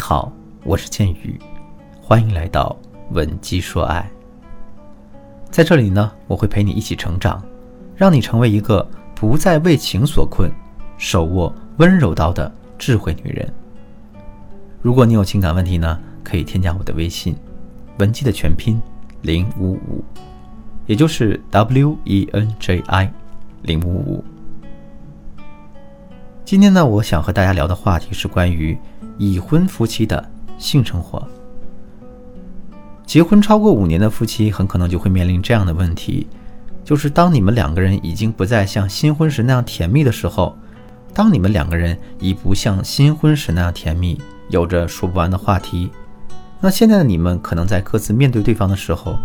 好，我是剑宇，欢迎来到文姬说爱。在这里呢，我会陪你一起成长，让你成为一个不再为情所困、手握温柔刀的智慧女人。如果你有情感问题呢，可以添加我的微信，文姬的全拼零五五，也就是 W E N J I 零五五。今天呢，我想和大家聊的话题是关于已婚夫妻的性生活。结婚超过五年的夫妻，很可能就会面临这样的问题：，就是当你们两个人已经不再像新婚时那样甜蜜的时候，当你们两个人已不像新婚时那样甜蜜，有着说不完的话题，那现在的你们可能在各自面对对方的时候，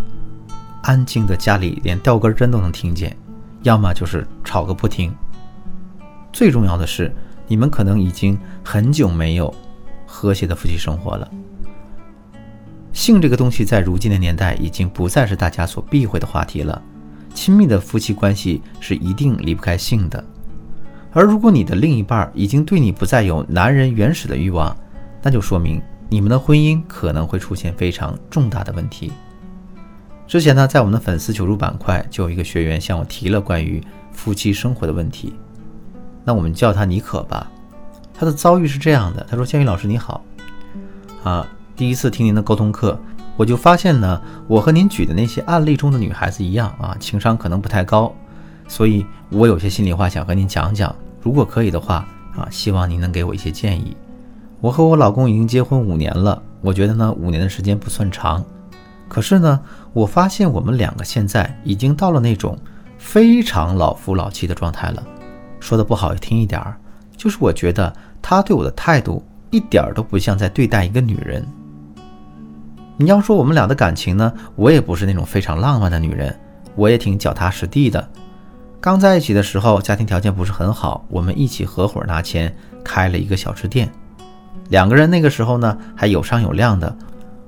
安静的家里连掉根针都能听见，要么就是吵个不停。最重要的是，你们可能已经很久没有和谐的夫妻生活了。性这个东西在如今的年代已经不再是大家所避讳的话题了。亲密的夫妻关系是一定离不开性的。而如果你的另一半已经对你不再有男人原始的欲望，那就说明你们的婚姻可能会出现非常重大的问题。之前呢，在我们的粉丝求助板块，就有一个学员向我提了关于夫妻生活的问题。那我们叫他妮可吧。他的遭遇是这样的：他说，建宇老师你好，啊，第一次听您的沟通课，我就发现呢，我和您举的那些案例中的女孩子一样啊，情商可能不太高，所以我有些心里话想和您讲讲。如果可以的话啊，希望您能给我一些建议。我和我老公已经结婚五年了，我觉得呢，五年的时间不算长，可是呢，我发现我们两个现在已经到了那种非常老夫老妻的状态了。说的不好听一点儿，就是我觉得他对我的态度一点儿都不像在对待一个女人。你要说我们俩的感情呢，我也不是那种非常浪漫的女人，我也挺脚踏实地的。刚在一起的时候，家庭条件不是很好，我们一起合伙拿钱开了一个小吃店，两个人那个时候呢还有商有量的，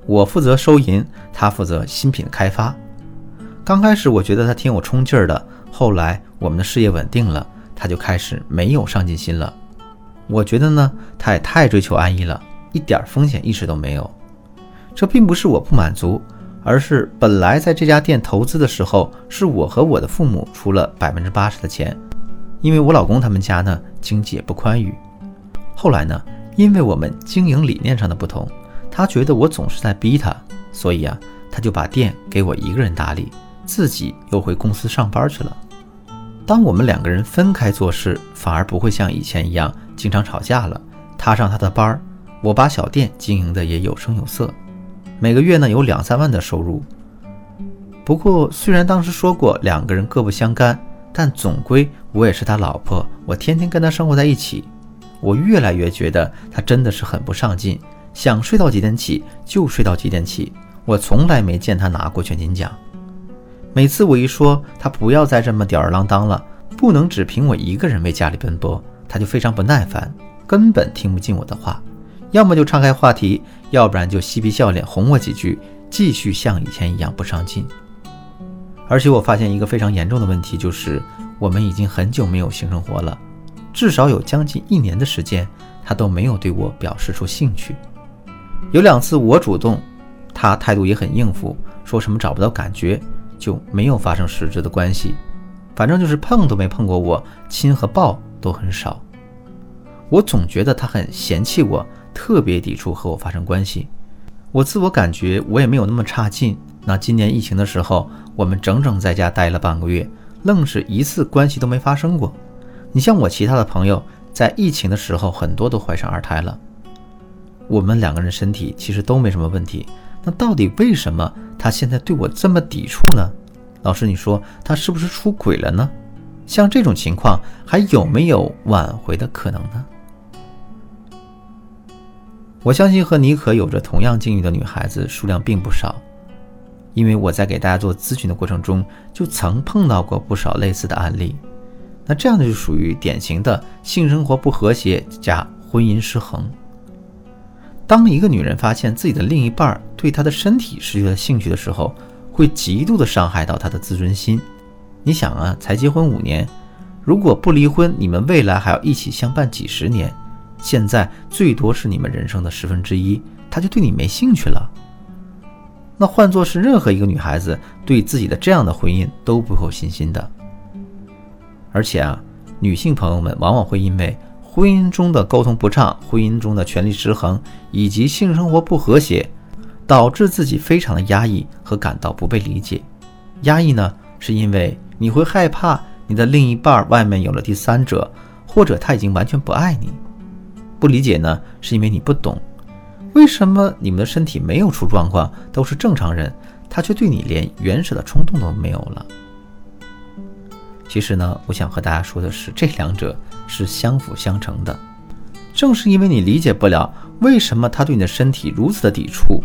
我负责收银，他负责新品的开发。刚开始我觉得他挺有冲劲儿的，后来我们的事业稳定了。他就开始没有上进心了，我觉得呢，他也太追求安逸了，一点风险意识都没有。这并不是我不满足，而是本来在这家店投资的时候，是我和我的父母出了百分之八十的钱，因为我老公他们家呢经济也不宽裕。后来呢，因为我们经营理念上的不同，他觉得我总是在逼他，所以啊，他就把店给我一个人打理，自己又回公司上班去了。当我们两个人分开做事，反而不会像以前一样经常吵架了。他上他的班儿，我把小店经营的也有声有色，每个月呢有两三万的收入。不过虽然当时说过两个人各不相干，但总归我也是他老婆，我天天跟他生活在一起。我越来越觉得他真的是很不上进，想睡到几点起就睡到几点起。我从来没见他拿过全勤奖。每次我一说他不要再这么吊儿郎当了，不能只凭我一个人为家里奔波，他就非常不耐烦，根本听不进我的话，要么就岔开话题，要不然就嬉皮笑脸哄我几句，继续像以前一样不上进。而且我发现一个非常严重的问题，就是我们已经很久没有性生活了，至少有将近一年的时间，他都没有对我表示出兴趣。有两次我主动，他态度也很应付，说什么找不到感觉。就没有发生实质的关系，反正就是碰都没碰过我，亲和抱都很少。我总觉得他很嫌弃我，特别抵触和我发生关系。我自我感觉我也没有那么差劲。那今年疫情的时候，我们整整在家待了半个月，愣是一次关系都没发生过。你像我其他的朋友，在疫情的时候很多都怀上二胎了。我们两个人身体其实都没什么问题。那到底为什么他现在对我这么抵触呢？老师，你说他是不是出轨了呢？像这种情况还有没有挽回的可能呢？我相信和妮可有着同样境遇的女孩子数量并不少，因为我在给大家做咨询的过程中就曾碰到过不少类似的案例。那这样的就属于典型的性生活不和谐加婚姻失衡。当一个女人发现自己的另一半对她的身体失去了兴趣的时候，会极度的伤害到她的自尊心。你想啊，才结婚五年，如果不离婚，你们未来还要一起相伴几十年，现在最多是你们人生的十分之一，他就对你没兴趣了。那换作是任何一个女孩子，对自己的这样的婚姻都不会有信心的。而且啊，女性朋友们往往会因为婚姻中的沟通不畅、婚姻中的权力失衡以及性生活不和谐，导致自己非常的压抑和感到不被理解。压抑呢，是因为你会害怕你的另一半外面有了第三者，或者他已经完全不爱你。不理解呢，是因为你不懂，为什么你们的身体没有出状况，都是正常人，他却对你连原始的冲动都没有了。其实呢，我想和大家说的是，这两者是相辅相成的。正是因为你理解不了为什么他对你的身体如此的抵触，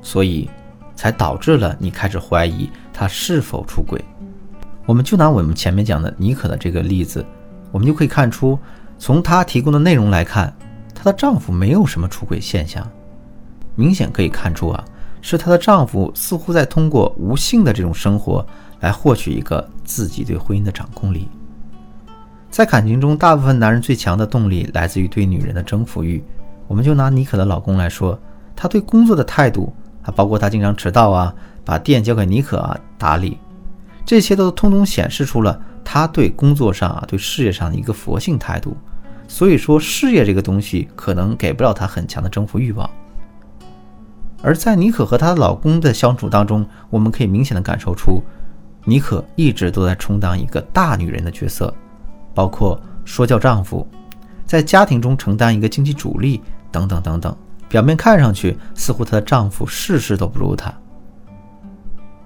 所以才导致了你开始怀疑他是否出轨。我们就拿我们前面讲的妮可的这个例子，我们就可以看出。从她提供的内容来看，她的丈夫没有什么出轨现象，明显可以看出啊，是她的丈夫似乎在通过无性的这种生活来获取一个自己对婚姻的掌控力。在感情中，大部分男人最强的动力来自于对女人的征服欲。我们就拿妮可的老公来说，他对工作的态度啊，包括他经常迟到啊，把店交给妮可啊打理，这些都通通显示出了他对工作上啊，对事业上的一个佛性态度。所以说，事业这个东西可能给不了她很强的征服欲望。而在妮可和她老公的相处当中，我们可以明显的感受出，妮可一直都在充当一个大女人的角色，包括说教丈夫，在家庭中承担一个经济主力等等等等。表面看上去似乎她的丈夫事事都不如她，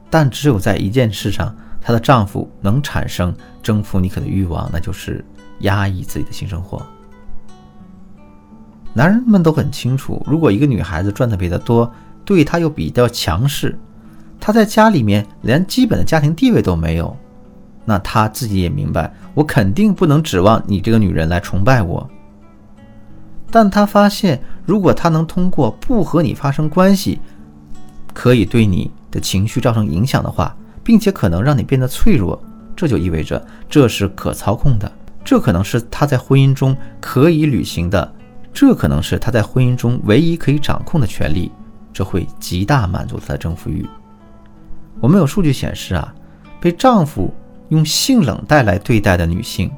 但只有在一件事上，她的丈夫能产生征服妮可的欲望，那就是。压抑自己的性生活，男人们都很清楚，如果一个女孩子赚的比他多，对他又比较强势，他在家里面连基本的家庭地位都没有，那他自己也明白，我肯定不能指望你这个女人来崇拜我。但他发现，如果他能通过不和你发生关系，可以对你的情绪造成影响的话，并且可能让你变得脆弱，这就意味着这是可操控的。这可能是他在婚姻中可以履行的，这可能是他在婚姻中唯一可以掌控的权利，这会极大满足他的征服欲。我们有数据显示啊，被丈夫用性冷淡来对待的女性，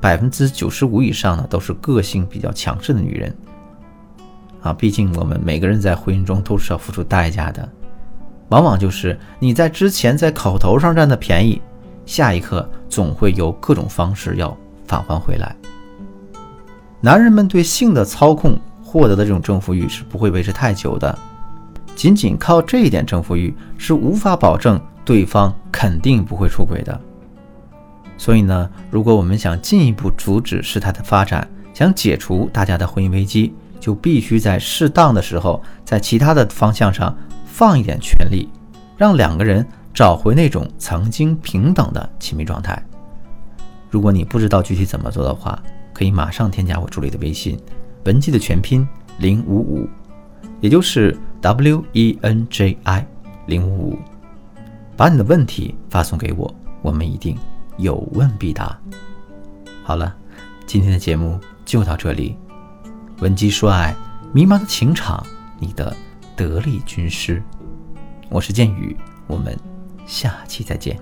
百分之九十五以上呢都是个性比较强势的女人。啊，毕竟我们每个人在婚姻中都是要付出代价的，往往就是你在之前在口头上占的便宜，下一刻总会有各种方式要。返还回来。男人们对性的操控获得的这种征服欲是不会维持太久的，仅仅靠这一点征服欲是无法保证对方肯定不会出轨的。所以呢，如果我们想进一步阻止事态的发展，想解除大家的婚姻危机，就必须在适当的时候，在其他的方向上放一点权力，让两个人找回那种曾经平等的亲密状态。如果你不知道具体怎么做的话，可以马上添加我助理的微信，文姬的全拼零五五，也就是 W E N J I 零五五，把你的问题发送给我，我们一定有问必答。好了，今天的节目就到这里，文姬说爱，迷茫的情场，你的得力军师，我是剑宇，我们下期再见。